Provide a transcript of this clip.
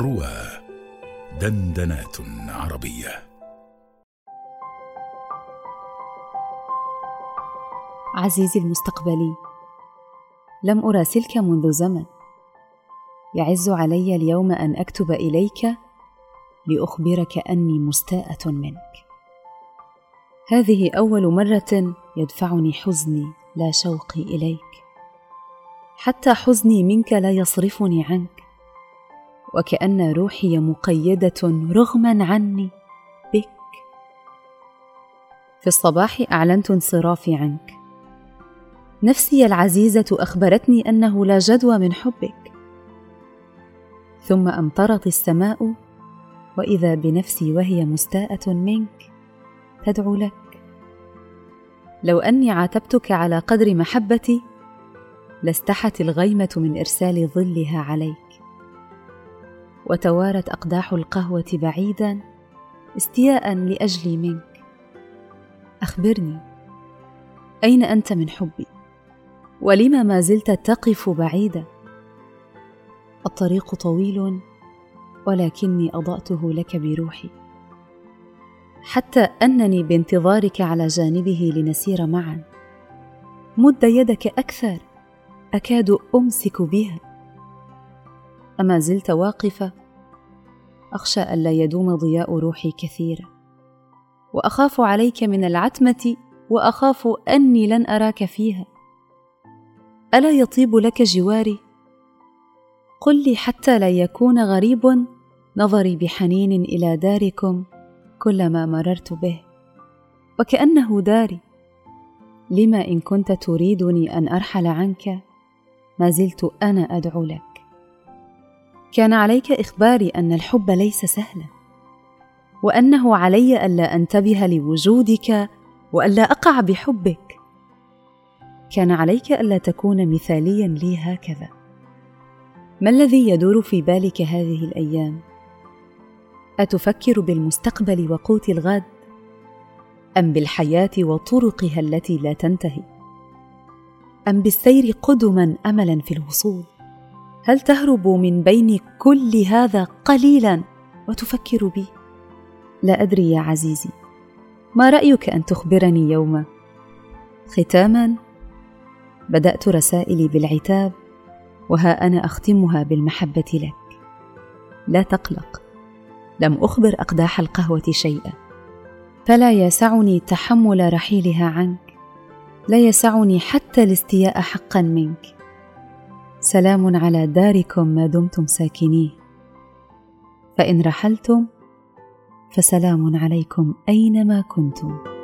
روى دندنات عربية. عزيزي المستقبلي لم أراسلك منذ زمن يعز علي اليوم أن أكتب إليك لأخبرك أني مستاءة منك. هذه أول مرة يدفعني حزني لا شوقي إليك حتى حزني منك لا يصرفني عنك. وكأن روحي مقيدة رغما عني بك. في الصباح أعلنت انصرافي عنك. نفسي العزيزة أخبرتني أنه لا جدوى من حبك. ثم أمطرت السماء وإذا بنفسي وهي مستاءة منك تدعو لك. لو أني عاتبتك على قدر محبتي لاستحت الغيمة من إرسال ظلها عليك. وتوارت أقداح القهوة بعيدا استياء لأجلي منك. أخبرني أين أنت من حبي؟ ولم ما زلت تقف بعيدا؟ الطريق طويل ولكني أضأته لك بروحي. حتى أنني بانتظارك على جانبه لنسير معا. مد يدك أكثر أكاد أمسك بها. أما زلت واقفة أخشى الا يدوم ضياء روحي كثيرا وأخاف عليك من العتمة وأخاف أني لن أراك فيها. ألا يطيب لك جواري؟ قل لي حتى لا يكون غريب نظري بحنين إلى داركم كلما مررت به. وكأنه داري. لما إن كنت تريدني أن أرحل عنك ما زلت أنا أدعو لك. كان عليك إخباري أن الحب ليس سهلا وأنه علي ألا أنتبه لوجودك وألا أقع بحبك. كان عليك ألا تكون مثاليا لي هكذا. ما الذي يدور في بالك هذه الأيام؟ أتفكر بالمستقبل وقوت الغد؟ أم بالحياة وطرقها التي لا تنتهي؟ أم بالسير قدما املا في الوصول؟ هل تهرب من بين كل هذا قليلا وتفكر بي؟ لا أدري يا عزيزي. ما رأيك أن تخبرني يوما ختاما بدأت رسائلي بالعتاب وها أنا أختمها بالمحبة لك. لا تقلق لم أخبر أقداح القهوة شيئا. فلا يسعني تحمل رحيلها عنك لا يسعني حتى الاستياء حقا منك. سلام على داركم ما دمتم ساكنيه فإن رحلتم فسلام عليكم أينما كنتم.